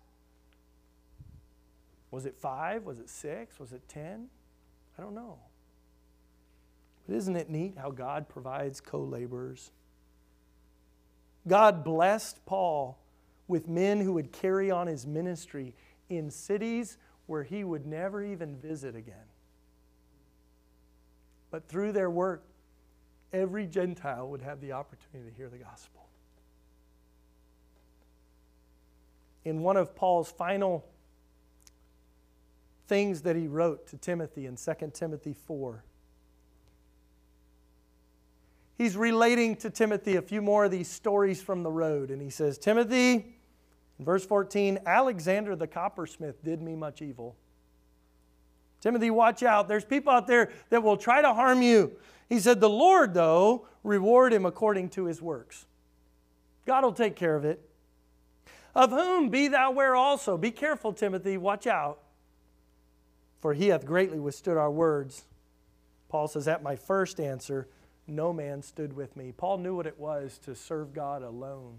Was it five? Was it six? Was it ten? I don't know. But isn't it neat how God provides co laborers? God blessed Paul with men who would carry on his ministry in cities where he would never even visit again. But through their work, every Gentile would have the opportunity to hear the gospel. In one of Paul's final things that he wrote to Timothy in 2 Timothy 4, he's relating to Timothy a few more of these stories from the road. And he says, Timothy, verse 14, Alexander the coppersmith did me much evil. Timothy, watch out. There's people out there that will try to harm you. He said, The Lord, though, reward him according to his works. God will take care of it. Of whom be thou ware also. Be careful, Timothy. Watch out. For he hath greatly withstood our words. Paul says, At my first answer, no man stood with me. Paul knew what it was to serve God alone.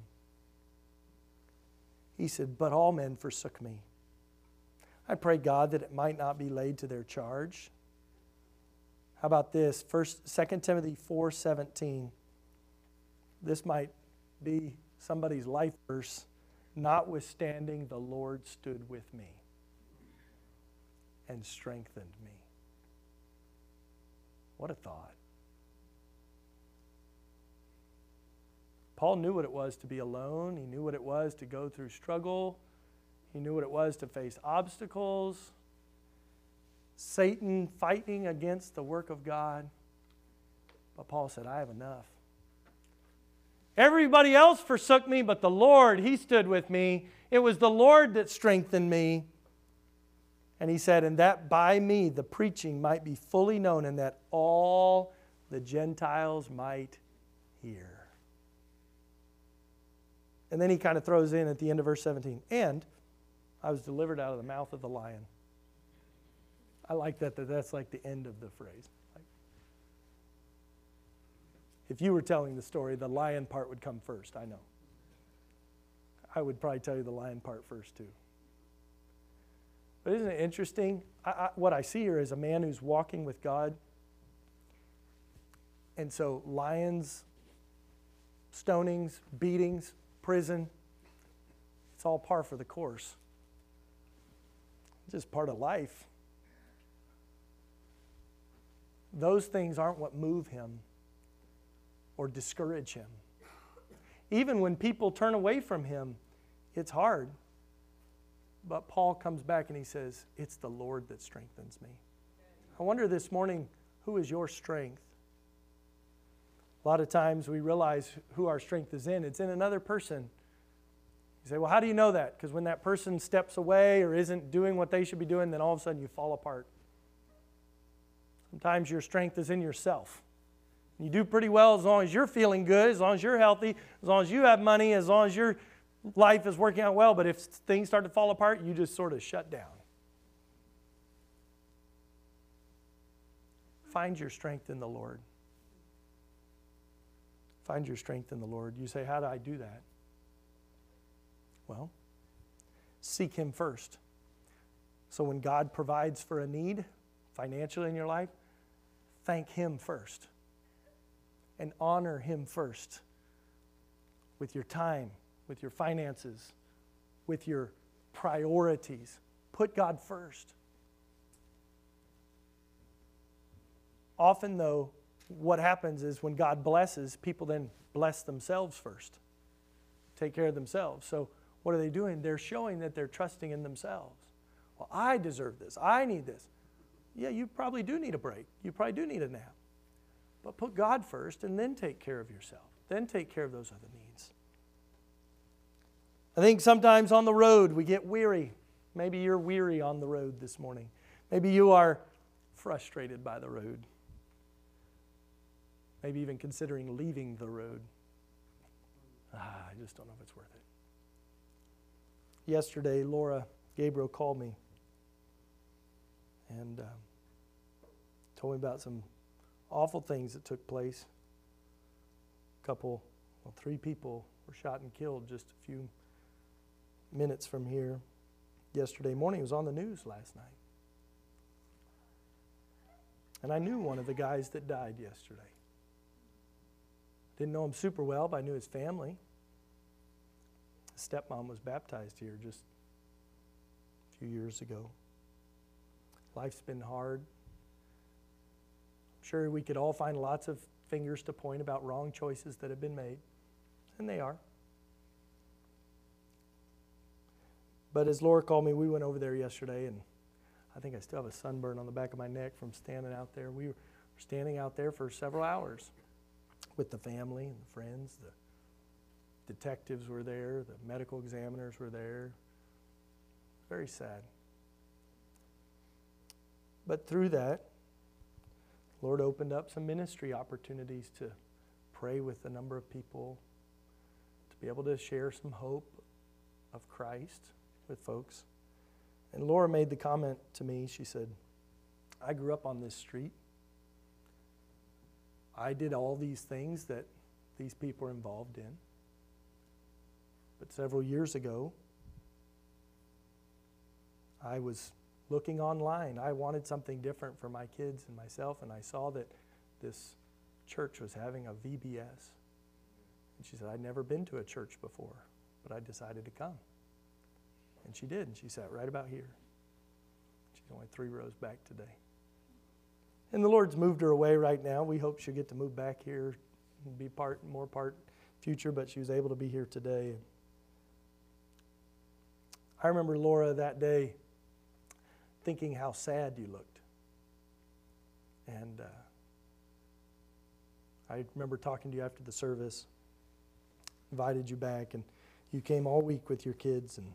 He said, But all men forsook me. I pray God that it might not be laid to their charge. How about this? First, 2 Timothy 4:17. This might be somebody's life verse. Notwithstanding, the Lord stood with me and strengthened me. What a thought. Paul knew what it was to be alone. He knew what it was to go through struggle. He knew what it was to face obstacles, Satan fighting against the work of God. But Paul said, I have enough. Everybody else forsook me, but the Lord, He stood with me. It was the Lord that strengthened me. And he said, And that by me the preaching might be fully known, and that all the Gentiles might hear. And then he kind of throws in at the end of verse 17, and I was delivered out of the mouth of the lion. I like that, that that's like the end of the phrase. Like, if you were telling the story, the lion part would come first, I know. I would probably tell you the lion part first, too. But isn't it interesting? I, I, what I see here is a man who's walking with God. And so, lions, stonings, beatings, prison. It's all par for the course. It's just part of life. Those things aren't what move him or discourage him. Even when people turn away from him, it's hard. But Paul comes back and he says, It's the Lord that strengthens me. I wonder this morning, who is your strength? A lot of times we realize who our strength is in. It's in another person. You say, well, how do you know that? Because when that person steps away or isn't doing what they should be doing, then all of a sudden you fall apart. Sometimes your strength is in yourself. You do pretty well as long as you're feeling good, as long as you're healthy, as long as you have money, as long as your life is working out well. But if things start to fall apart, you just sort of shut down. Find your strength in the Lord. Find your strength in the Lord. You say, How do I do that? Well, seek Him first. So when God provides for a need financially in your life, thank Him first and honor Him first with your time, with your finances, with your priorities. Put God first. Often, though, what happens is when God blesses, people then bless themselves first, take care of themselves. So, what are they doing? They're showing that they're trusting in themselves. Well, I deserve this. I need this. Yeah, you probably do need a break. You probably do need a nap. But put God first and then take care of yourself. Then take care of those other needs. I think sometimes on the road we get weary. Maybe you're weary on the road this morning. Maybe you are frustrated by the road. Maybe even considering leaving the road. Ah, I just don't know if it's worth it. Yesterday, Laura Gabriel called me and um, told me about some awful things that took place. A couple, well, three people were shot and killed just a few minutes from here yesterday morning. It was on the news last night. And I knew one of the guys that died yesterday. Didn't know him super well, but I knew his family. His stepmom was baptized here just a few years ago. Life's been hard. I'm sure we could all find lots of fingers to point about wrong choices that have been made, and they are. But as Laura called me, we went over there yesterday, and I think I still have a sunburn on the back of my neck from standing out there. We were standing out there for several hours with the family and the friends. The detectives were there, the medical examiners were there. Very sad. But through that, Lord opened up some ministry opportunities to pray with a number of people, to be able to share some hope of Christ with folks. And Laura made the comment to me, she said, I grew up on this street. I did all these things that these people are involved in. But several years ago, I was looking online. I wanted something different for my kids and myself, and I saw that this church was having a VBS. And she said, I'd never been to a church before, but I decided to come. And she did, and she sat right about here. She's only three rows back today. And the Lord's moved her away right now. We hope she'll get to move back here and be part more part future, but she was able to be here today. I remember Laura that day thinking how sad you looked. And uh, I remember talking to you after the service, invited you back, and you came all week with your kids and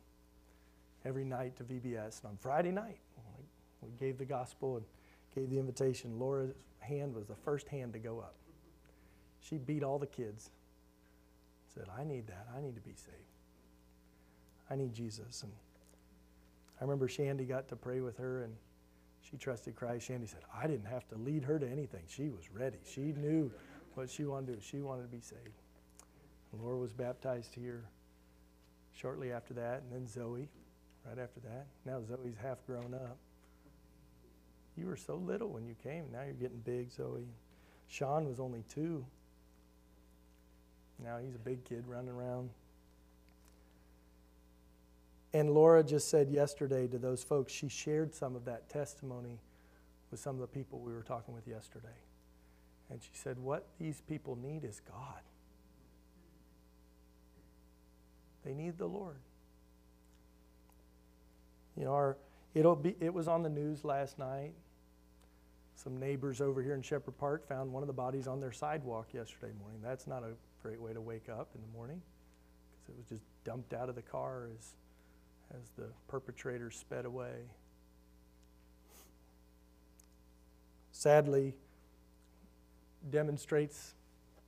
every night to VBS. And on Friday night, we gave the gospel and gave the invitation. Laura's hand was the first hand to go up. She beat all the kids. Said, I need that. I need to be saved. I need Jesus. And I remember Shandy got to pray with her and she trusted Christ. Shandy said, I didn't have to lead her to anything. She was ready. She knew what she wanted to do. She wanted to be saved. And Laura was baptized here shortly after that, and then Zoe right after that. Now Zoe's half grown up. You were so little when you came. Now you're getting big, Zoe. Sean was only two. Now he's a big kid running around. And Laura just said yesterday to those folks, she shared some of that testimony with some of the people we were talking with yesterday. And she said, What these people need is God. They need the Lord. You know, our, it'll be, it was on the news last night. Some neighbors over here in Shepherd Park found one of the bodies on their sidewalk yesterday morning. That's not a great way to wake up in the morning because it was just dumped out of the car as as the perpetrator sped away. Sadly, demonstrates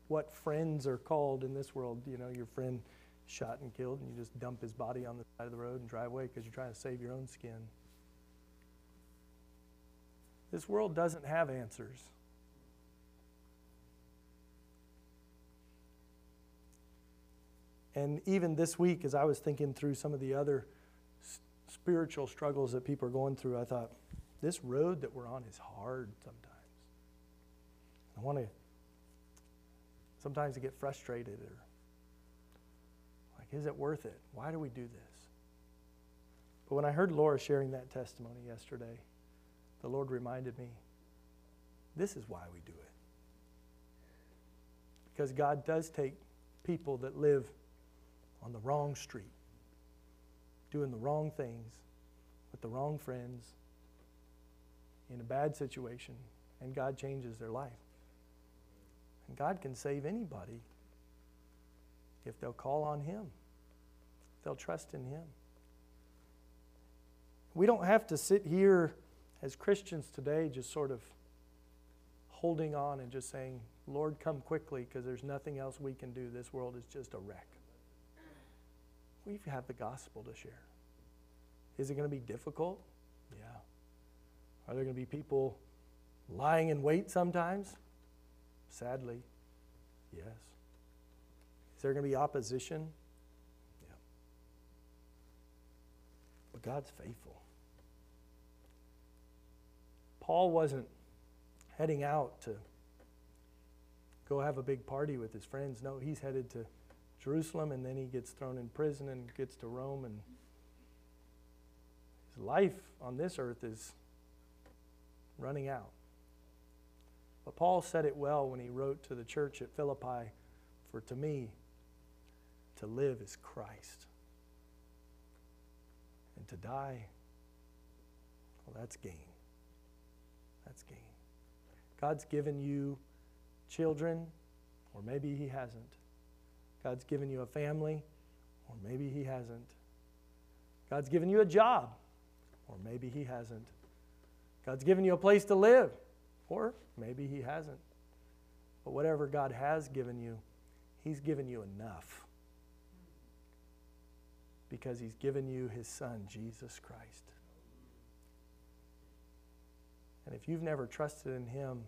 what friends are called in this world. You know, your friend shot and killed, and you just dump his body on the side of the road and drive away because you're trying to save your own skin. This world doesn't have answers. And even this week, as I was thinking through some of the other spiritual struggles that people are going through, I thought, this road that we're on is hard sometimes. I want to, sometimes I get frustrated or like, is it worth it? Why do we do this? But when I heard Laura sharing that testimony yesterday, the Lord reminded me, this is why we do it. Because God does take people that live on the wrong street, doing the wrong things, with the wrong friends, in a bad situation, and God changes their life. And God can save anybody if they'll call on Him, if they'll trust in Him. We don't have to sit here as Christians today just sort of holding on and just saying, Lord, come quickly because there's nothing else we can do. This world is just a wreck. We have the gospel to share. Is it going to be difficult? Yeah. Are there going to be people lying in wait sometimes? Sadly, yes. Is there going to be opposition? Yeah. But God's faithful. Paul wasn't heading out to go have a big party with his friends. No, he's headed to Jerusalem and then he gets thrown in prison and gets to Rome and his life on this earth is running out. But Paul said it well when he wrote to the church at Philippi For to me, to live is Christ, and to die, well, that's gain. That's gain. God's given you children, or maybe He hasn't. God's given you a family, or maybe He hasn't. God's given you a job, or maybe He hasn't. God's given you a place to live, or maybe He hasn't. But whatever God has given you, He's given you enough. Because He's given you His Son, Jesus Christ. And if you've never trusted in Him,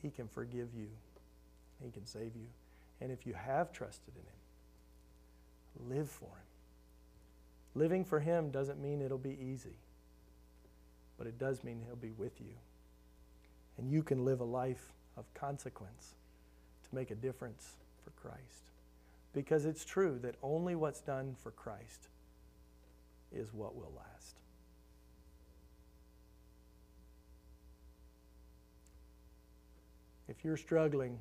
He can forgive you, He can save you. And if you have trusted in Him, live for Him. Living for Him doesn't mean it'll be easy, but it does mean He'll be with you. And you can live a life of consequence to make a difference for Christ. Because it's true that only what's done for Christ is what will last. If you're struggling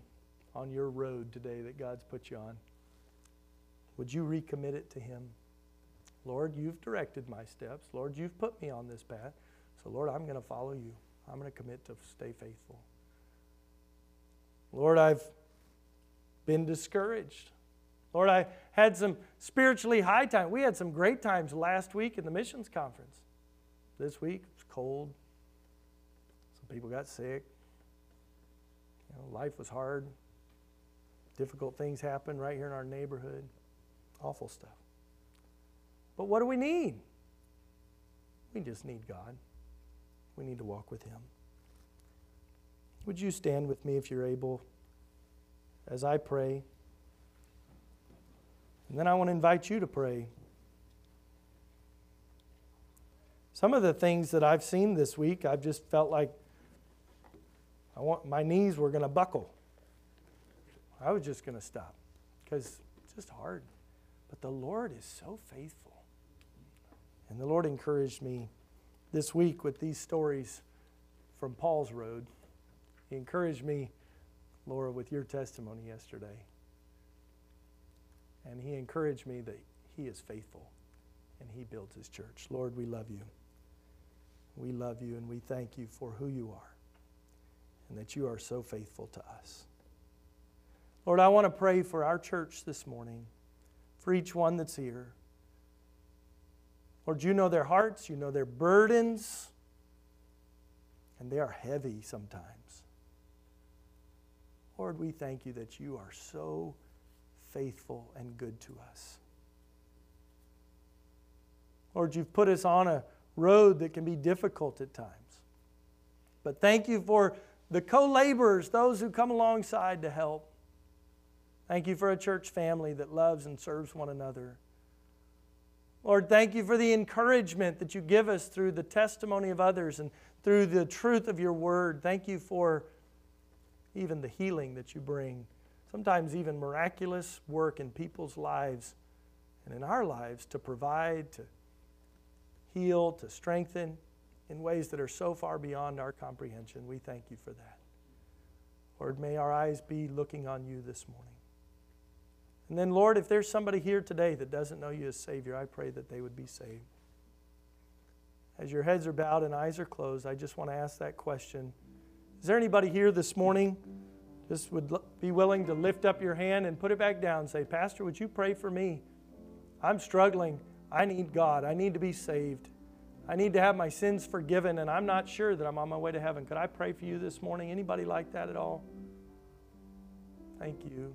on your road today that God's put you on, would you recommit it to Him? Lord, you've directed my steps. Lord, you've put me on this path. So, Lord, I'm going to follow you. I'm going to commit to stay faithful. Lord, I've been discouraged. Lord, I had some spiritually high times. We had some great times last week in the missions conference. This week, it was cold. Some people got sick. You know, life was hard. Difficult things happened right here in our neighborhood. Awful stuff. But what do we need? We just need God. We need to walk with Him. Would you stand with me if you're able as I pray? And then I want to invite you to pray. Some of the things that I've seen this week, I've just felt like I want my knees were going to buckle. I was just going to stop because it's just hard. But the Lord is so faithful. And the Lord encouraged me this week with these stories from Paul's road. He encouraged me, Laura, with your testimony yesterday. And he encouraged me that he is faithful and he builds his church. Lord, we love you. We love you and we thank you for who you are and that you are so faithful to us. Lord, I want to pray for our church this morning, for each one that's here. Lord, you know their hearts, you know their burdens, and they are heavy sometimes. Lord, we thank you that you are so faithful and good to us. Lord, you've put us on a road that can be difficult at times. But thank you for the co laborers, those who come alongside to help. Thank you for a church family that loves and serves one another. Lord, thank you for the encouragement that you give us through the testimony of others and through the truth of your word. Thank you for even the healing that you bring. Sometimes even miraculous work in people's lives and in our lives to provide, to heal, to strengthen in ways that are so far beyond our comprehension. We thank you for that. Lord, may our eyes be looking on you this morning. And then, Lord, if there's somebody here today that doesn't know you as Savior, I pray that they would be saved. As your heads are bowed and eyes are closed, I just want to ask that question. Is there anybody here this morning just would be willing to lift up your hand and put it back down and say, Pastor, would you pray for me? I'm struggling. I need God. I need to be saved. I need to have my sins forgiven, and I'm not sure that I'm on my way to heaven. Could I pray for you this morning? Anybody like that at all? Thank you.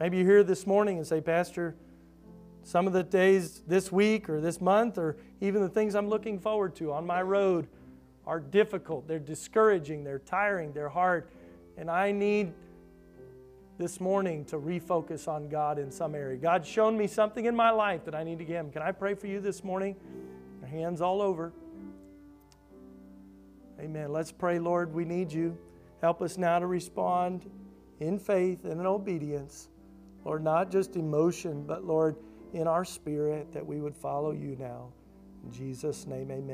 Maybe you're here this morning and say, Pastor, some of the days this week or this month, or even the things I'm looking forward to on my road, are difficult. They're discouraging. They're tiring. They're hard. And I need this morning to refocus on God in some area. God's shown me something in my life that I need to give Him. Can I pray for you this morning? Your hands all over. Amen. Let's pray, Lord. We need you. Help us now to respond in faith and in obedience. Lord, not just emotion, but Lord, in our spirit that we would follow you now. In Jesus' name, amen.